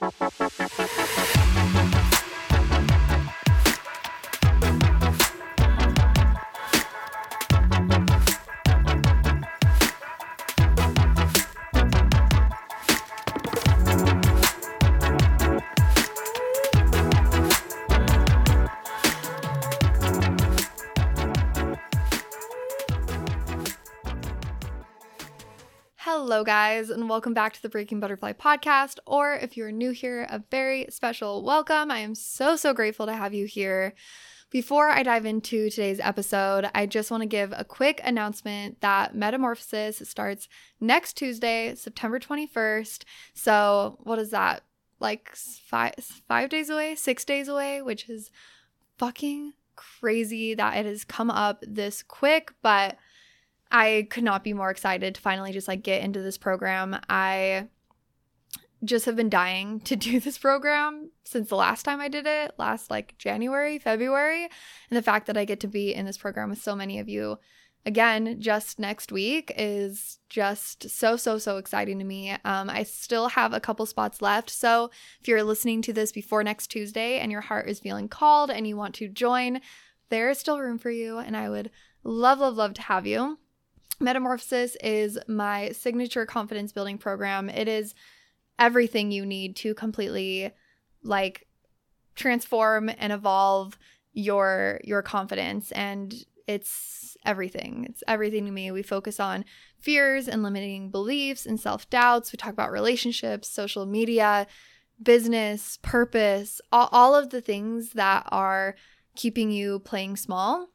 Thank you. Guys, and welcome back to the Breaking Butterfly podcast. Or if you're new here, a very special welcome. I am so, so grateful to have you here. Before I dive into today's episode, I just want to give a quick announcement that Metamorphosis starts next Tuesday, September 21st. So, what is that? Like five, five days away, six days away, which is fucking crazy that it has come up this quick, but I could not be more excited to finally just like get into this program. I just have been dying to do this program since the last time I did it, last like January, February. And the fact that I get to be in this program with so many of you again just next week is just so, so, so exciting to me. Um, I still have a couple spots left. So if you're listening to this before next Tuesday and your heart is feeling called and you want to join, there is still room for you. And I would love, love, love to have you. Metamorphosis is my signature confidence building program. It is everything you need to completely like transform and evolve your your confidence and it's everything. It's everything to me. We focus on fears and limiting beliefs and self-doubts. We talk about relationships, social media, business, purpose, all, all of the things that are keeping you playing small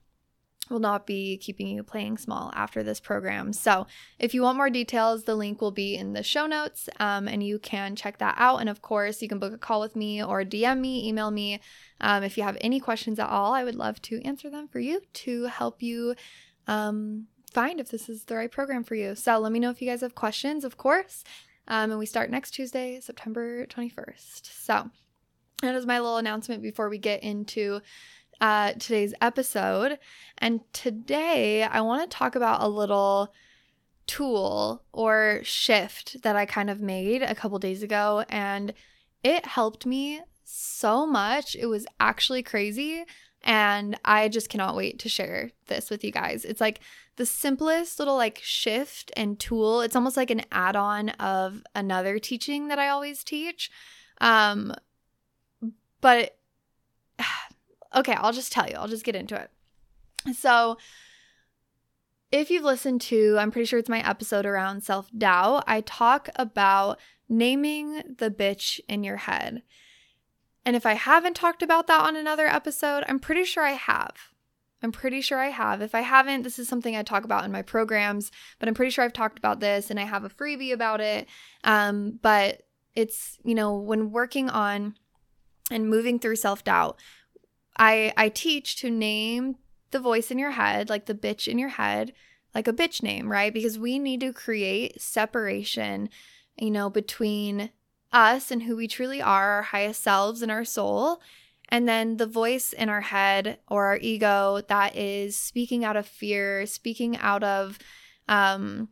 will not be keeping you playing small after this program. So, if you want more details, the link will be in the show notes um, and you can check that out. And of course, you can book a call with me or DM me, email me. Um, if you have any questions at all, I would love to answer them for you to help you um, find if this is the right program for you. So, let me know if you guys have questions, of course. Um, and we start next Tuesday, September 21st. So, that is my little announcement before we get into uh, today's episode. And today I want to talk about a little tool or shift that I kind of made a couple days ago. And it helped me so much. It was actually crazy. And I just cannot wait to share this with you guys. It's like the simplest little like shift and tool. It's almost like an add on of another teaching that I always teach. Um, but Okay, I'll just tell you. I'll just get into it. So, if you've listened to, I'm pretty sure it's my episode around self doubt, I talk about naming the bitch in your head. And if I haven't talked about that on another episode, I'm pretty sure I have. I'm pretty sure I have. If I haven't, this is something I talk about in my programs, but I'm pretty sure I've talked about this and I have a freebie about it. Um, but it's, you know, when working on and moving through self doubt, I I teach to name the voice in your head, like the bitch in your head, like a bitch name, right? Because we need to create separation, you know, between us and who we truly are, our highest selves and our soul, and then the voice in our head or our ego that is speaking out of fear, speaking out of um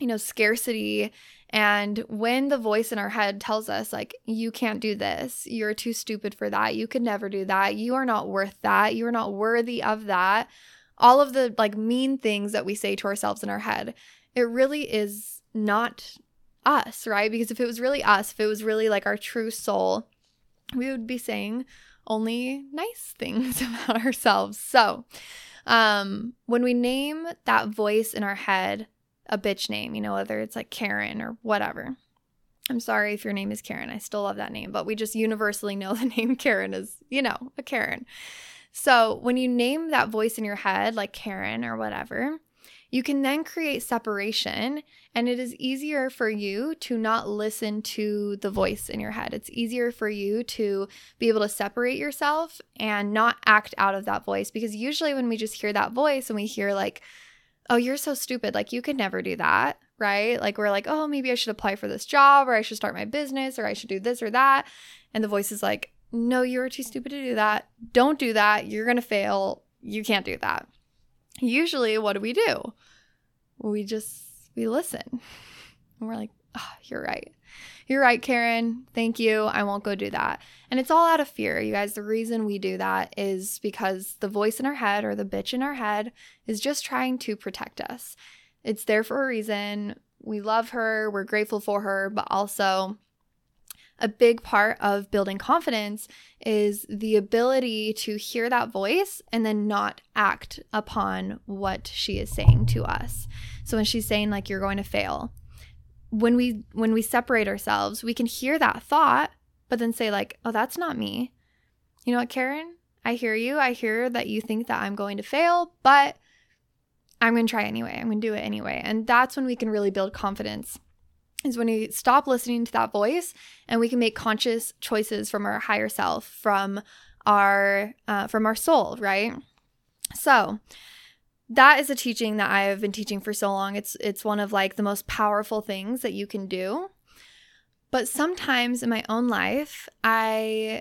you know, scarcity and when the voice in our head tells us, like, you can't do this, you're too stupid for that, you could never do that, you are not worth that, you are not worthy of that, all of the like mean things that we say to ourselves in our head, it really is not us, right? Because if it was really us, if it was really like our true soul, we would be saying only nice things about ourselves. So, um, when we name that voice in our head a bitch name, you know, whether it's like Karen or whatever. I'm sorry if your name is Karen. I still love that name, but we just universally know the name Karen is, you know, a Karen. So when you name that voice in your head, like Karen or whatever, you can then create separation and it is easier for you to not listen to the voice in your head. It's easier for you to be able to separate yourself and not act out of that voice because usually when we just hear that voice and we hear like oh, you're so stupid. Like, you could never do that. Right. Like, we're like, oh, maybe I should apply for this job or I should start my business or I should do this or that. And the voice is like, no, you're too stupid to do that. Don't do that. You're going to fail. You can't do that. Usually, what do we do? We just, we listen. And we're like, oh, you're right. You're right, Karen. Thank you. I won't go do that. And it's all out of fear. You guys, the reason we do that is because the voice in our head or the bitch in our head is just trying to protect us. It's there for a reason. We love her, we're grateful for her, but also a big part of building confidence is the ability to hear that voice and then not act upon what she is saying to us. So when she's saying like you're going to fail, when we when we separate ourselves, we can hear that thought but then say like, "Oh, that's not me." You know what, Karen? I hear you. I hear that you think that I'm going to fail, but I'm going to try anyway. I'm going to do it anyway. And that's when we can really build confidence is when we stop listening to that voice and we can make conscious choices from our higher self from our uh, from our soul right so that is a teaching that i have been teaching for so long it's it's one of like the most powerful things that you can do but sometimes in my own life i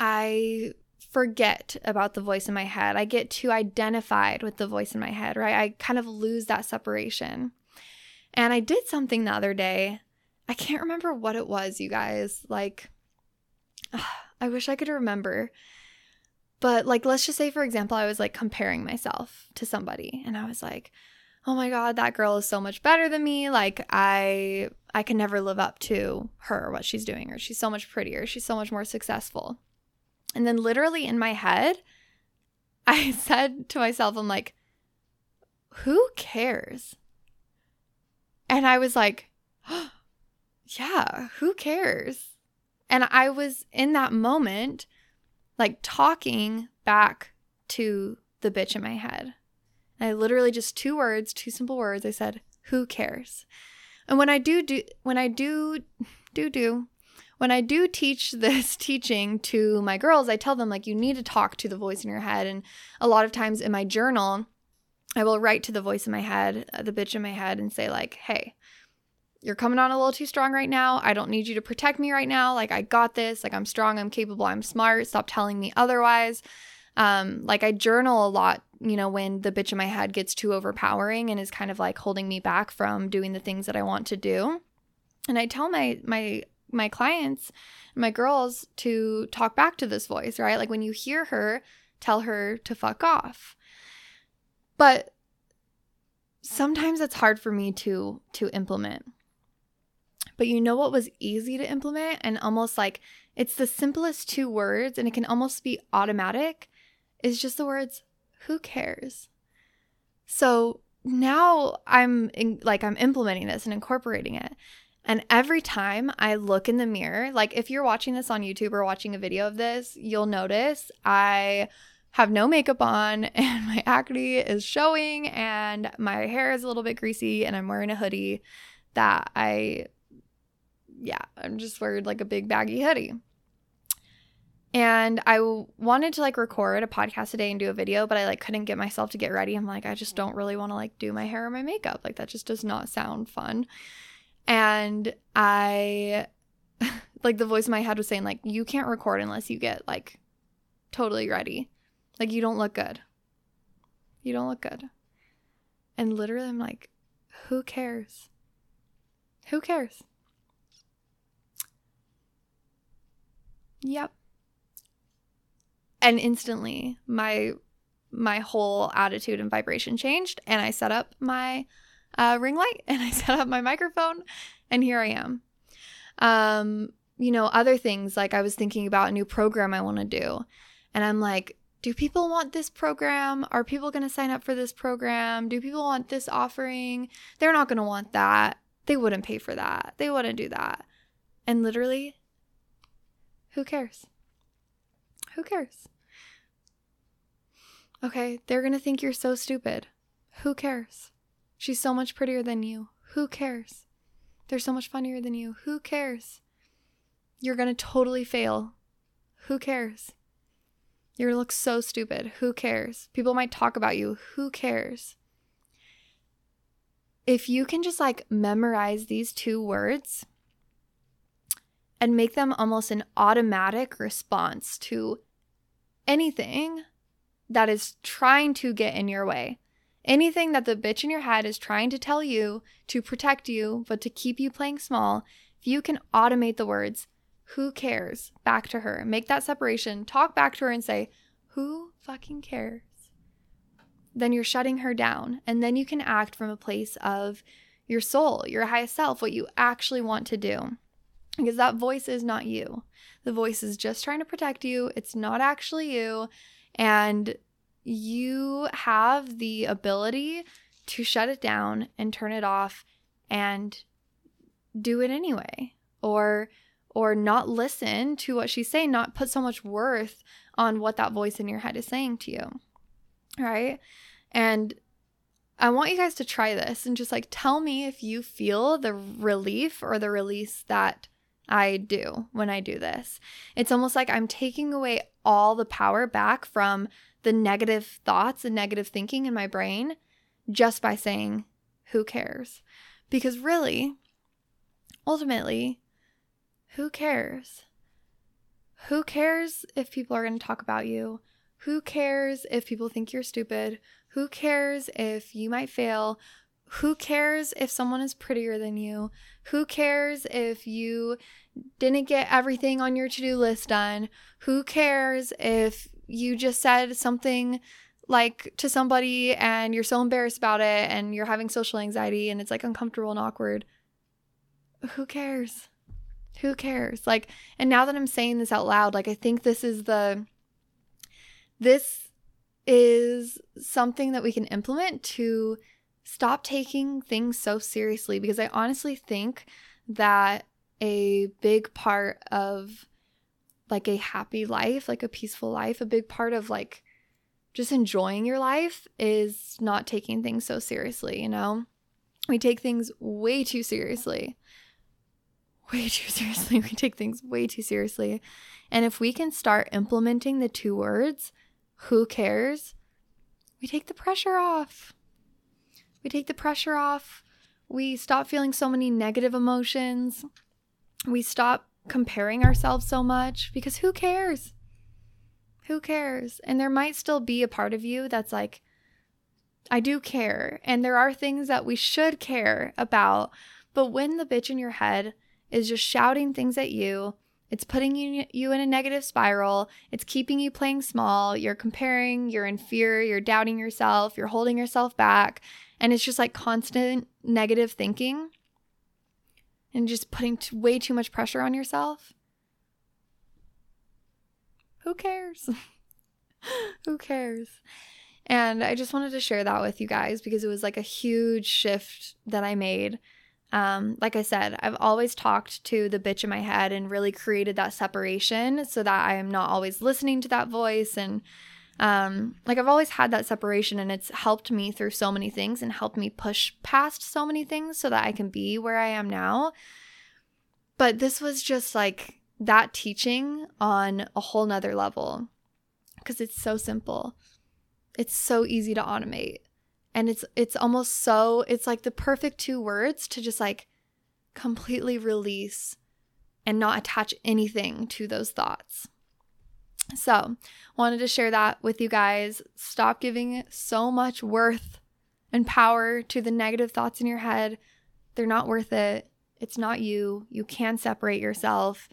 i forget about the voice in my head i get too identified with the voice in my head right i kind of lose that separation and I did something the other day. I can't remember what it was, you guys. Like, I wish I could remember. But, like, let's just say, for example, I was like comparing myself to somebody and I was like, oh my God, that girl is so much better than me. Like, I. I can never live up to her, what she's doing, or she's so much prettier, she's so much more successful. And then, literally in my head, I said to myself, I'm like, who cares? And I was like, oh, yeah, who cares? And I was in that moment, like talking back to the bitch in my head. I literally just two words, two simple words. I said, who cares? And when I do do when I do do do when I do teach this teaching to my girls, I tell them like you need to talk to the voice in your head. And a lot of times in my journal, I will write to the voice in my head, uh, the bitch in my head, and say, like, hey, you're coming on a little too strong right now. I don't need you to protect me right now. Like, I got this. Like, I'm strong. I'm capable. I'm smart. Stop telling me otherwise. Um, like, I journal a lot, you know, when the bitch in my head gets too overpowering and is kind of like holding me back from doing the things that I want to do. And I tell my, my, my clients, my girls to talk back to this voice, right? Like, when you hear her, tell her to fuck off but sometimes it's hard for me to to implement. But you know what was easy to implement and almost like it's the simplest two words and it can almost be automatic is just the words who cares. So now I'm in, like I'm implementing this and incorporating it. And every time I look in the mirror, like if you're watching this on YouTube or watching a video of this, you'll notice I have no makeup on and my acne is showing and my hair is a little bit greasy and I'm wearing a hoodie that I yeah, I'm just wearing like a big baggy hoodie. And I wanted to like record a podcast today and do a video, but I like couldn't get myself to get ready. I'm like, I just mm. don't really want to like do my hair or my makeup. Like that just does not sound fun. And I like the voice in my head was saying like you can't record unless you get like totally ready. Like, you don't look good. You don't look good. And literally, I'm like, who cares? Who cares? Yep. And instantly, my my whole attitude and vibration changed, and I set up my uh, ring light and I set up my microphone, and here I am. Um, you know, other things like I was thinking about a new program I want to do, and I'm like, do people want this program? Are people going to sign up for this program? Do people want this offering? They're not going to want that. They wouldn't pay for that. They wouldn't do that. And literally, who cares? Who cares? Okay, they're to think you're so stupid. Who cares? She's so much prettier than you. Who cares? They're so much funnier than you. Who cares? You're to totally fail. Who cares? You look so stupid. Who cares? People might talk about you. Who cares? If you can just like memorize these two words and make them almost an automatic response to anything that is trying to get in your way, anything that the bitch in your head is trying to tell you to protect you, but to keep you playing small, if you can automate the words, who cares, back to her, make that separation, talk back to her and say, who fucking cares? Then you're shutting her down. And then you can act from a place of your soul, your highest self, what you actually want to do. Because that voice is not you. The voice is just trying to protect you. It's not actually you. And you have the ability to shut it down and turn it off and do it anyway. Or or not listen to what she's saying, not put so much worth on what that voice in your head is saying to you. Right? And I want you guys to try this and just like tell me if you feel the relief or the release that I do when I do this. It's almost like I'm taking away all the power back from the negative thoughts and negative thinking in my brain just by saying, Who cares? Because really, ultimately, who cares? Who cares if people are going to talk about you? Who cares if people think you're stupid? Who cares if you might fail? Who cares if someone is prettier than you? Who cares if you didn't get everything on your to do list done? Who cares if you just said something like to somebody and you're so embarrassed about it and you're having social anxiety and it's like uncomfortable and awkward? Who cares? Who cares? Like, and now that I'm saying this out loud, like, I think this is the, this is something that we can implement to stop taking things so seriously because I honestly think that a big part of like a happy life, like a peaceful life, a big part of like just enjoying your life is not taking things so seriously, you know? We take things way too seriously way too seriously. We take things way too seriously. And if we can start implementing the two words, who cares? We take the pressure off. We take the pressure off. We stop feeling so many negative emotions. We stop comparing ourselves so much because who cares? Who cares? And there might still be a part of you that's like, I do care. And there are things that we should care about. But when the bitch in your head is just shouting things at you. It's putting you, you in a negative spiral. It's keeping you playing small. You're comparing, you're in fear, you're doubting yourself, you're holding yourself back. And it's just like constant negative thinking and just putting t- way too much pressure on yourself. Who cares? Who cares? And I just wanted to share that with you guys because it was like a huge shift that I made um, like I said, I've always talked to the bitch in my head and really created that separation so that I am not always listening to that voice. And um, like I've always had that separation, and it's helped me through so many things and helped me push past so many things so that I can be where I am now. But this was just like that teaching on a whole nother level because it's so simple, it's so easy to automate and it's it's almost so it's like the perfect two words to just like completely release and not attach anything to those thoughts. So, wanted to share that with you guys. Stop giving so much worth and power to the negative thoughts in your head. They're not worth it. It's not you. You can separate yourself.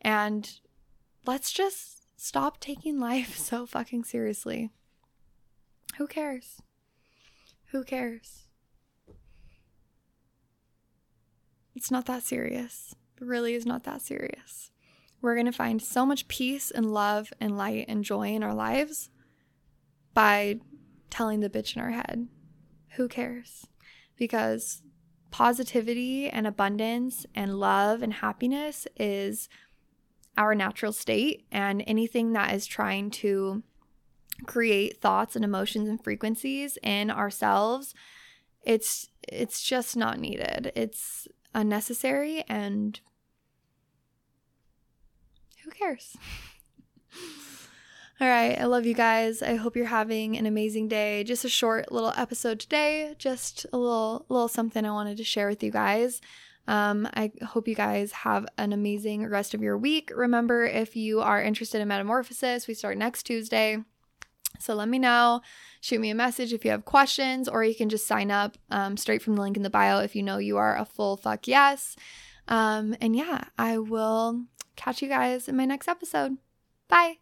And let's just stop taking life so fucking seriously. Who cares? Who cares? It's not that serious. It really is not that serious. We're going to find so much peace and love and light and joy in our lives by telling the bitch in our head, who cares? Because positivity and abundance and love and happiness is our natural state, and anything that is trying to create thoughts and emotions and frequencies in ourselves it's it's just not needed it's unnecessary and cares all right i love you guys i hope you're having an amazing day just a short little episode today just a little little something i wanted to share with you guys um, I hope you guys have an amazing rest of your week. Remember, if you are interested in metamorphosis, we start next Tuesday. So let me know. Shoot me a message if you have questions, or you can just sign up um, straight from the link in the bio if you know you are a full fuck yes. Um, and yeah, I will catch you guys in my next episode. Bye.